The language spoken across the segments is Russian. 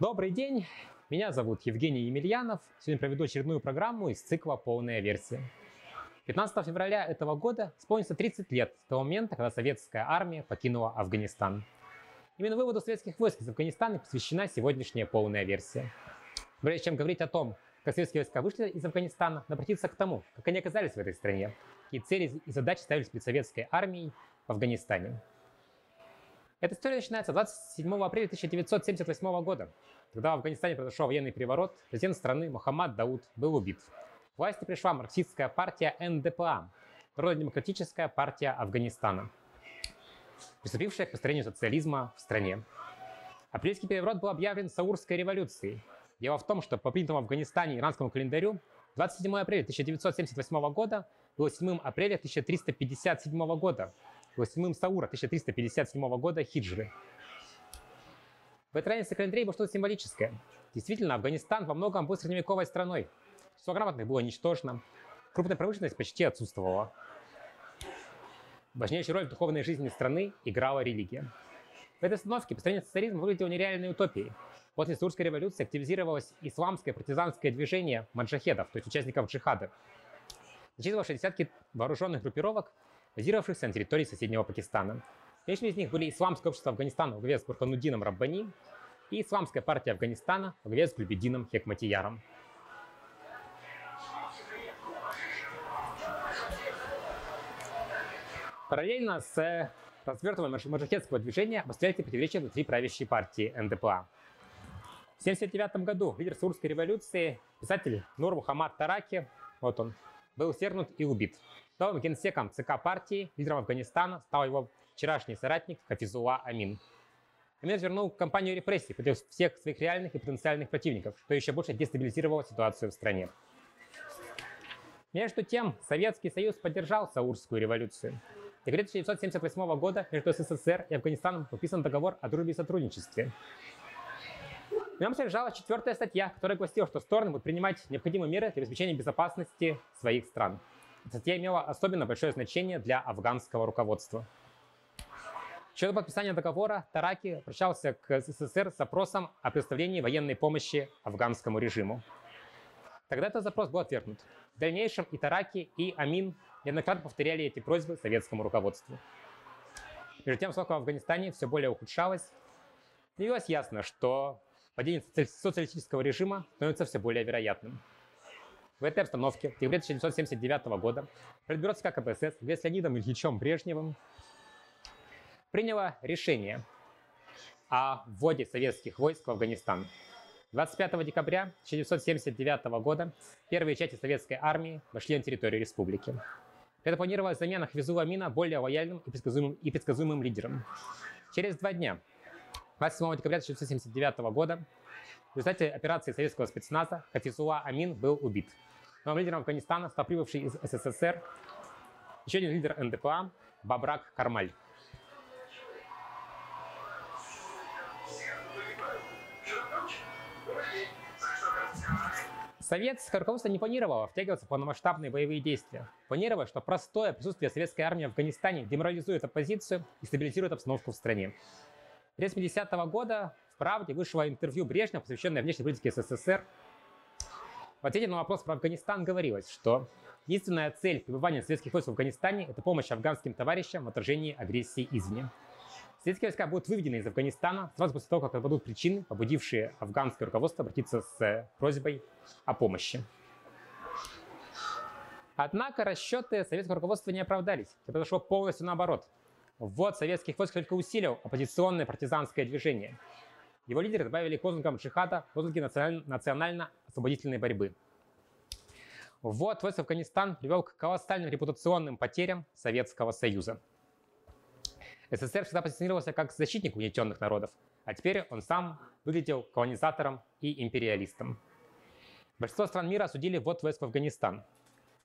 Добрый день, меня зовут Евгений Емельянов. Сегодня проведу очередную программу из цикла «Полная версия». 15 февраля этого года исполнится 30 лет с того момента, когда советская армия покинула Афганистан. Именно выводу советских войск из Афганистана посвящена сегодняшняя полная версия. Прежде чем говорить о том, как советские войска вышли из Афганистана, обратиться к тому, как они оказались в этой стране, какие цели и задачи ставились перед советской армией в Афганистане. Эта история начинается 27 апреля 1978 года, когда в Афганистане произошел военный переворот, президент страны Мухаммад Дауд был убит. К власти пришла марксистская партия НДПА, Народно-демократическая партия Афганистана, приступившая к построению социализма в стране. Апрельский переворот был объявлен Саурской революцией. Дело в том, что по принятому в Афганистане иранскому календарю 27 апреля 1978 года было 7 апреля 1357 года, 7 Саура 1357 года хиджры. В этой разнице календарей было что-то символическое. Действительно, Афганистан во многом был средневековой страной. Число грамотных было ничтожно. Крупная промышленность почти отсутствовала. Важнейшую роль в духовной жизни страны играла религия. В этой установке построение социализма выглядело нереальной утопией. После Сурской революции активизировалось исламское партизанское движение маджахедов, то есть участников джихада, насчитывавшее десятки вооруженных группировок, базировавшихся на территории соседнего Пакистана. Конечно, из них были Исламское общество Афганистана во главе с Бурхануддином Раббани и Исламская партия Афганистана во главе с Гульбедином Хекматияром. Параллельно с развертыванием маджахедского движения обостряется противоречия внутри правящей партии НДПА. В 1979 году лидер Саурской революции, писатель Нур Мухаммад Тараки, вот он, был свергнут и убит. Новым генсеком ЦК партии, лидером Афганистана, стал его вчерашний соратник Хафизула Амин. Амин развернул кампанию репрессий против всех своих реальных и потенциальных противников, что еще больше дестабилизировало ситуацию в стране. Между тем, Советский Союз поддержал Саурскую революцию. В декабре 1978 года между СССР и Афганистаном подписан договор о дружбе и сотрудничестве. В нем содержалась четвертая статья, которая гласила, что стороны будут принимать необходимые меры для обеспечения безопасности своих стран. Статья имела особенно большое значение для афганского руководства. Еще до подписания договора Тараки обращался к СССР с запросом о предоставлении военной помощи афганскому режиму. Тогда этот запрос был отвергнут. В дальнейшем и Тараки, и Амин неоднократно повторяли эти просьбы советскому руководству. Между тем, срока в Афганистане все более ухудшалось. Становилось ясно, что падение социалистического режима становится все более вероятным. В этой обстановке в декабре 1979 года Политбюро КПСС вместе с Леонидом Ильичем Брежневым приняло решение о вводе советских войск в Афганистан. 25 декабря 1979 года первые части советской армии вошли на территорию республики. Это планировалась замена Хвизула Амина более лояльным и предсказуемым, и предсказуемым лидером. Через два дня, 27 декабря 1979 года, в результате операции советского спецназа Хафизула Амин был убит. Новым лидером Афганистана стал прибывший из СССР еще один лидер НДПА Бабрак Кармаль. Советское руководство не планировало втягиваться в полномасштабные боевые действия. Планировало, что простое присутствие советской армии в Афганистане деморализует оппозицию и стабилизирует обстановку в стране. В 1970 -го года «Правде» вышло интервью Брежнева, посвященное внешней политике СССР. В ответе на вопрос про Афганистан говорилось, что единственная цель пребывания советских войск в Афганистане – это помощь афганским товарищам в отражении агрессии извне. Советские войска будут выведены из Афганистана сразу после того, как отпадут причины, побудившие афганское руководство обратиться с просьбой о помощи. Однако расчеты советского руководства не оправдались. Все произошло полностью наоборот. Ввод советских войск только усилил оппозиционное партизанское движение. Его лидеры добавили к лозунгам джихада лозунги национально-освободительной борьбы. Войск в Афганистан привел к колоссальным репутационным потерям Советского Союза. СССР всегда позиционировался как защитник угнетенных народов, а теперь он сам выглядел колонизатором и империалистом. Большинство стран мира осудили ввод войск в Афганистан.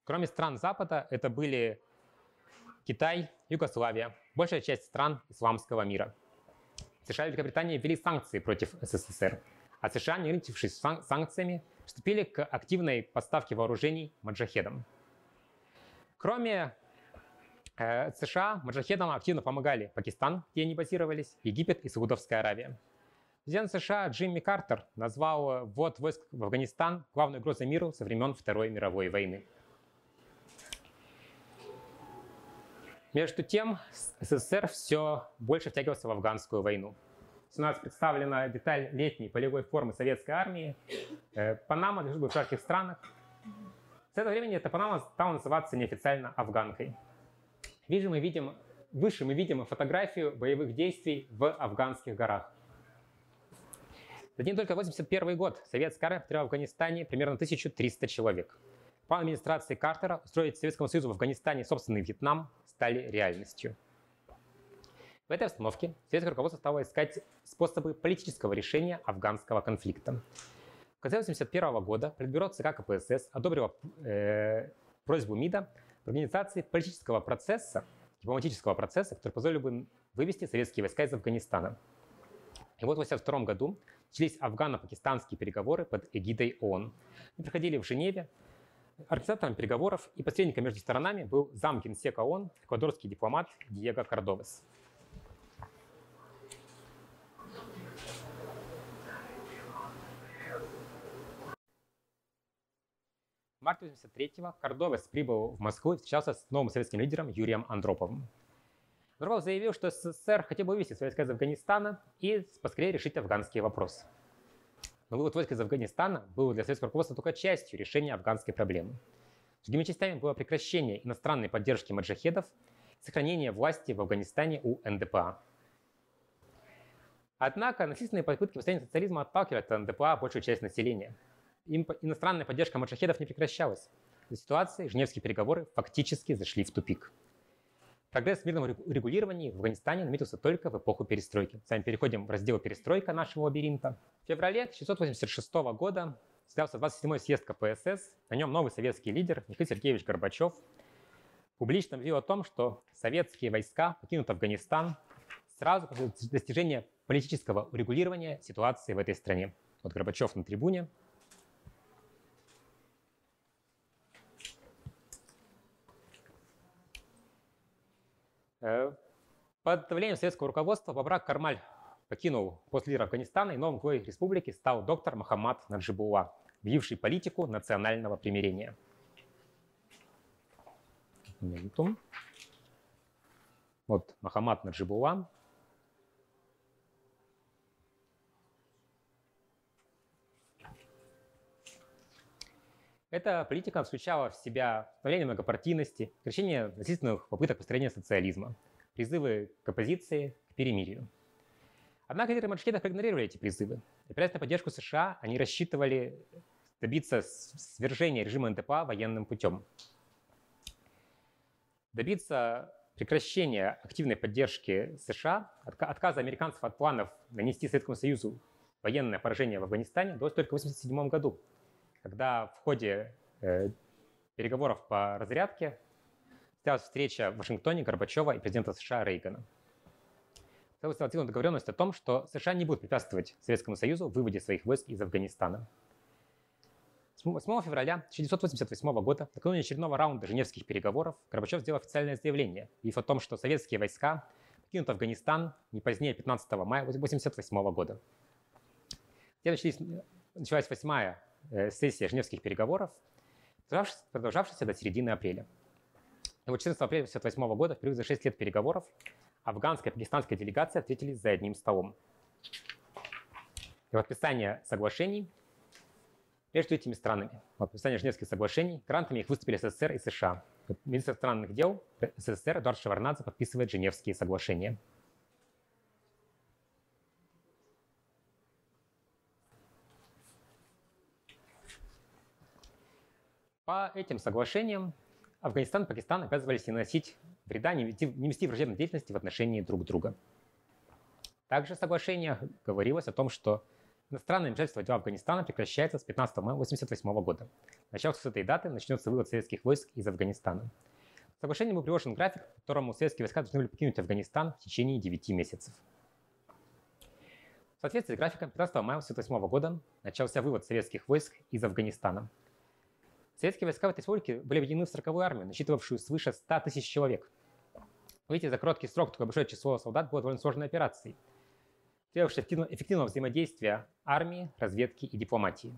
Кроме стран Запада, это были Китай, Югославия, большая часть стран исламского мира. США и Великобритания ввели санкции против СССР, а США, не ограничившись санкциями, приступили к активной поставке вооружений маджахедам. Кроме Э, США маджахедам активно помогали Пакистан, где они базировались, Египет и Саудовская Аравия. Президент США Джимми Картер назвал ввод войск в Афганистан главной угрозой миру со времен Второй мировой войны. Между тем, СССР все больше втягивался в афганскую войну. У нас представлена деталь летней полевой формы советской армии. Э, Панама лежит в жарких странах. С этого времени эта Панама стала называться неофициально афганкой. Вижу, мы видим, выше мы видим фотографию боевых действий в афганских горах. Один только 81 год советская армия потеряла в Афганистане примерно 1300 человек. План администрации Картера устроить Советскому Союзу в Афганистане собственный Вьетнам стали реальностью. В этой обстановке советское руководство стало искать способы политического решения афганского конфликта. В конце 1981 года Политбюро ЦК КПСС одобрило э, просьбу МИДа в организации политического процесса, дипломатического процесса, который позволил бы вывести советские войска из Афганистана. И вот в 1982 году начались афгано-пакистанские переговоры под эгидой ООН. Они проходили в Женеве. Организатором переговоров и посредником между сторонами был зам генсека ООН, эквадорский дипломат Диего Кордовес. В марте 1983-го Кордовес прибыл в Москву и встречался с новым советским лидером Юрием Андроповым. Андропов заявил, что СССР хотел бы вывести войска из Афганистана и поскорее решить афганский вопрос. Но вывод войск из Афганистана был для советского руководства только частью решения афганской проблемы. Другими частями было прекращение иностранной поддержки маджахедов и сохранение власти в Афганистане у НДПА. Однако насильственные попытки построения социализма отталкивали от НДПА большую часть населения – им иностранная поддержка маджахедов не прекращалась. В ситуации Женевские переговоры фактически зашли в тупик. Прогресс в мирном регулировании в Афганистане наметился только в эпоху перестройки. С вами переходим в раздел «Перестройка» нашего лабиринта. В феврале 1986 года состоялся 27-й съезд КПСС. На нем новый советский лидер Михаил Сергеевич Горбачев публично объявил о том, что советские войска покинут Афганистан сразу после достижения политического урегулирования ситуации в этой стране. Вот Горбачев на трибуне, под давлением советского руководства Бабрак Кармаль покинул пост лидера Афганистана и новым главой республики стал доктор Махамад Наджибула, вивший политику национального примирения. Вот Махамад Наджибула. Эта политика включала в себя становление многопартийности, прекращение насильственных попыток построения социализма, призывы к оппозиции, к перемирию. Однако лидеры маджахедов проигнорировали эти призывы. Опираясь на поддержку США, они рассчитывали добиться свержения режима НТПА военным путем. Добиться прекращения активной поддержки США, отказа американцев от планов нанести Советскому Союзу военное поражение в Афганистане удалось только в 1987 году, когда в ходе э, переговоров по разрядке состоялась встреча в Вашингтоне Горбачева и президента США Рейгана. Состоялась достигнута договоренность о том, что США не будут препятствовать Советскому Союзу в выводе своих войск из Афганистана. 8 февраля 1988 года, накануне очередного раунда женевских переговоров, Горбачев сделал официальное заявление, и о том, что советские войска покинут Афганистан не позднее 15 мая 1988 года. Затем начались, началась восьмая сессия Женевских переговоров, продолжавшаяся до середины апреля. И вот 14 апреля 1958 года, впервые за 6 лет переговоров, афганская и пакистанская делегация встретились за одним столом. И подписание соглашений между этими странами, подписание Женевских соглашений, грантами их выступили СССР и США. Министр иностранных дел СССР Эдуард Шеварнадзе подписывает Женевские соглашения. По этим соглашениям Афганистан и Пакистан обязывались не наносить вреда, не вести, не вести враждебной деятельности в отношении друг друга. Также в соглашениях говорилось о том, что иностранное вмешательство в дела Афганистана прекращается с 15 мая 1988 года. Начав с этой даты начнется вывод советских войск из Афганистана. В соглашении был приложен график, по которому советские войска должны были покинуть Афганистан в течение 9 месяцев. В соответствии с графиком 15 мая 1988 года начался вывод советских войск из Афганистана – Советские войска в этой республике были объединены в 40-ю армию, насчитывавшую свыше 100 тысяч человек. Выйти за короткий срок такое большое число солдат было довольно сложной операцией. требовавшее эффективного взаимодействия армии, разведки и дипломатии.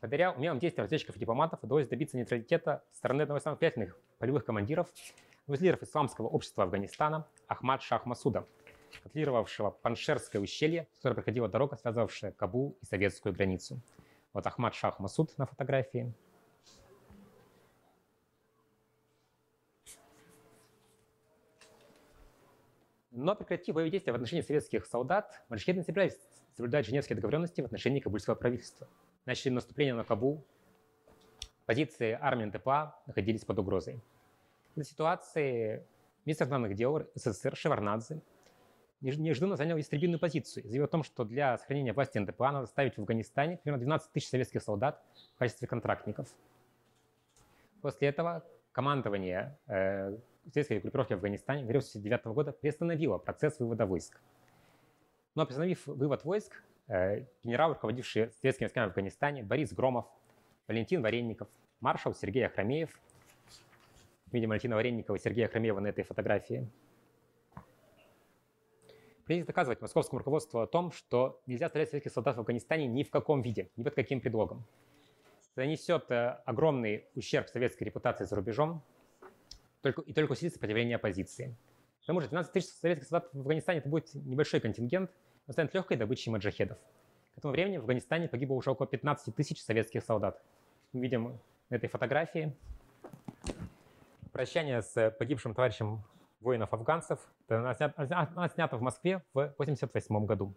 Благодаря умелым действиям разведчиков и дипломатов удалось добиться нейтралитета стороны одного из самых влиятельных полевых командиров, из лидеров исламского общества Афганистана Ахмад Шах Масуда, контролировавшего Паншерское ущелье, с которое проходила дорога, связывавшая Кабул и советскую границу. Вот Ахмад Шах Масуд на фотографии. Но прекратив боевые действия в отношении советских солдат, маджахеды не собирались соблюдать женевские договоренности в отношении кабульского правительства. Начали наступление на Кабул. Позиции армии НТПА находились под угрозой. В этой ситуации министр иностранных дел СССР Шеварнадзе неожиданно занял истребительную позицию заявил о том, что для сохранения власти НДПА надо ставить в Афганистане примерно 12 тысяч советских солдат в качестве контрактников. После этого командование э, советской группировки в Афганистане в 1979 года приостановило процесс вывода войск. Но приостановив вывод войск, э, генерал, руководивший советскими войсками в Афганистане, Борис Громов, Валентин Варенников, маршал Сергей Ахрамеев, видим Валентина Варенникова и Сергея Ахрамеева на этой фотографии, принято доказывать московскому руководству о том, что нельзя оставлять советских солдат в Афганистане ни в каком виде, ни под каким предлогом. Это несет э, огромный ущерб советской репутации за рубежом, только, и только усилит сопротивление оппозиции. К тому же 12 тысяч советских солдат в Афганистане это будет небольшой контингент, он станет легкой добычей маджахедов. К этому времени в Афганистане погибло уже около 15 тысяч советских солдат. Мы видим на этой фотографии прощание с погибшим товарищем воинов-афганцев. Она снята, она снята в Москве в 1988 году.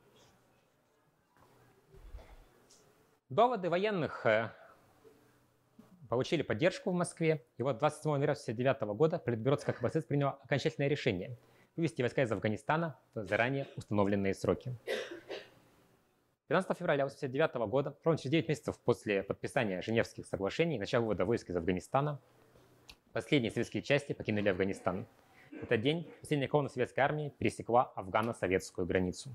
Доводы военных э, получили поддержку в Москве, и вот 27 января 1969 года Политбюро ЦК КПСС приняло окончательное решение вывести войска из Афганистана в заранее установленные сроки. 15 февраля 1989 года, ровно через 9 месяцев после подписания Женевских соглашений и начала вывода войск из Афганистана, последние советские части покинули Афганистан. В этот день последняя колонна советской армии пересекла афгано-советскую границу.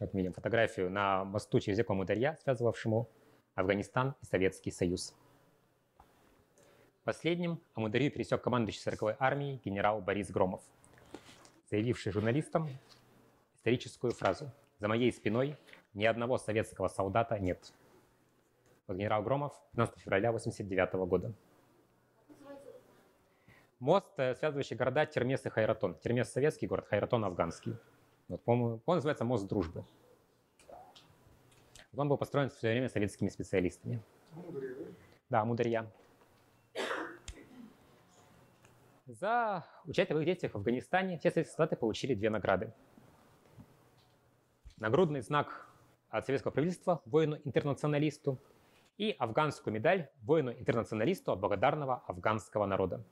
Вот видим фотографию на мосту через реку Мударья, связывавшему Афганистан и Советский Союз. Последним Амударью пересек командующий 40-й армией генерал Борис Громов, заявивший журналистам историческую фразу «За моей спиной ни одного советского солдата нет». Вот генерал Громов 15 февраля 1989 года. Мост, э, связывающий города Термес и Хайратон. Термес – советский город, Хайратон – афганский. Вот, по-моему, он называется «Мост дружбы». Он был построен в свое время советскими специалистами. Мудрия, да? Да, Мудрия. За участие в их действиях в Афганистане все советские солдаты получили две награды. Нагрудный знак от советского правительства воину-интернационалисту и афганскую медаль воину-интернационалисту благодарного афганского народа.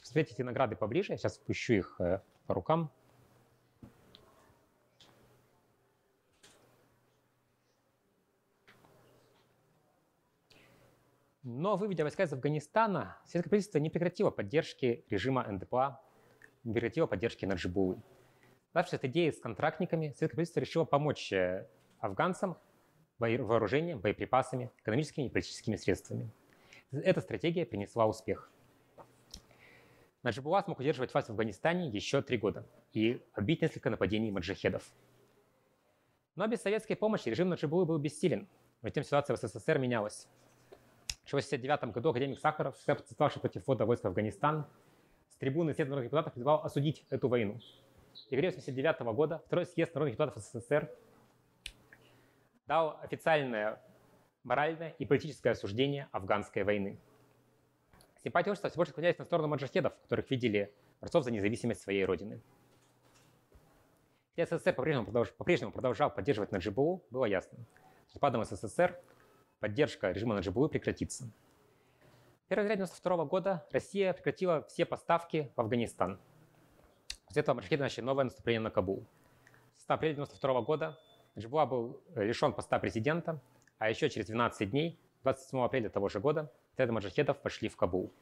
Посмотрите эти награды поближе, я сейчас спущу их э, по рукам. Но выведя войска из Афганистана, советское правительство не прекратило поддержки режима НДПА, не прекратило поддержки Наджибулы. Дальше от идеи с контрактниками, советское правительство решило помочь э, афганцам вооружением, боеприпасами, экономическими и политическими средствами. Эта стратегия принесла успех. Наджибулла смог удерживать власть в Афганистане еще три года и отбить несколько нападений маджахедов. Но без советской помощи режим Наджибуллы был бессилен. Затем ситуация в СССР менялась. В 1969 году академик Сахаров, протестовавший против ввода войск в Афганистан, с трибуны съезда народных депутатов призвал осудить эту войну. В январе 1989 года второй съезд народных депутатов СССР дал официальное моральное и политическое осуждение афганской войны. Симпатии общества все больше склонялись на сторону маджахедов, которых видели борцов за независимость своей родины. Хотя СССР по-прежнему, продолж... по-прежнему продолжал поддерживать Наджибулу, было ясно. С распадом СССР поддержка режима Наджибулы прекратится. В первой января 1992 года Россия прекратила все поставки в Афганистан. После этого маджахеды начали новое наступление на Кабул. С апреля 1992 года Наджибула был лишен поста президента, а еще через 12 дней, 27 апреля того же года, отряды маджахедов пошли в Кабул.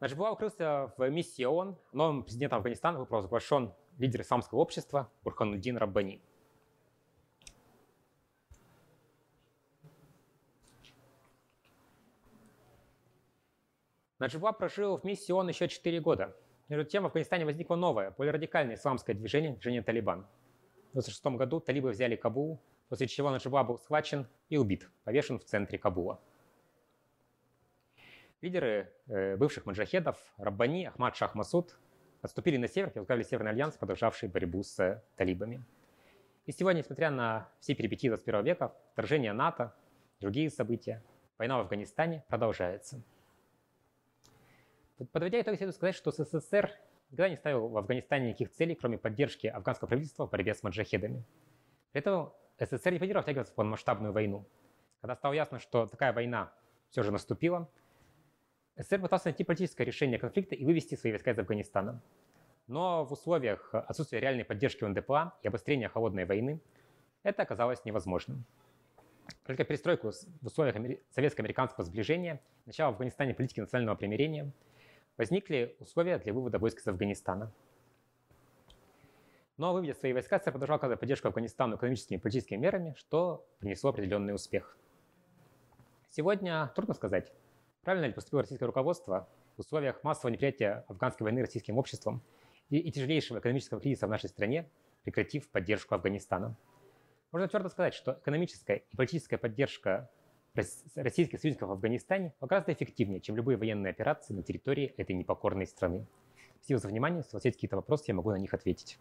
Наджибула укрылся в миссии ООН. Новым президентом Афганистана был провозглашен лидер исламского общества Бурхануддин Раббани. Наджибуа прожил в миссии ООН еще 4 года. Между тем в Афганистане возникло новое, более радикальное исламское движение, движение «Талибан». В 1996 году талибы взяли Кабул, после чего Наджибуа был схвачен и убит, повешен в центре Кабула. Лидеры э, бывших маджахедов Раббани, Ахмад Шах Масуд отступили на север и возглавили Северный альянс, продолжавший борьбу с э, талибами. И сегодня, несмотря на все перипетии 21 века, вторжение НАТО, другие события, война в Афганистане продолжается. Подводя итоги, следует сказать, что СССР никогда не ставил в Афганистане никаких целей, кроме поддержки афганского правительства в борьбе с маджахедами. При этом СССР не планировал втягиваться в полномасштабную войну. Когда стало ясно, что такая война все же наступила, СССР пытался найти политическое решение конфликта и вывести свои войска из Афганистана. Но в условиях отсутствия реальной поддержки НДПА и обострения холодной войны это оказалось невозможным. Только перестройку в условиях советско-американского сближения, начало в Афганистане политики национального примирения, возникли условия для вывода войск из Афганистана. Но выведя свои войска, СССР продолжал оказывать поддержку Афганистану экономическими и политическими мерами, что принесло определенный успех. Сегодня трудно сказать, правильно ли поступило российское руководство в условиях массового неприятия афганской войны российским обществом и, и тяжелейшего экономического кризиса в нашей стране, прекратив поддержку Афганистана. Можно твердо сказать, что экономическая и политическая поддержка российских союзников в Афганистане гораздо эффективнее, чем любые военные операции на территории этой непокорной страны. Спасибо за внимание. Если у вас есть какие-то вопросы, я могу на них ответить.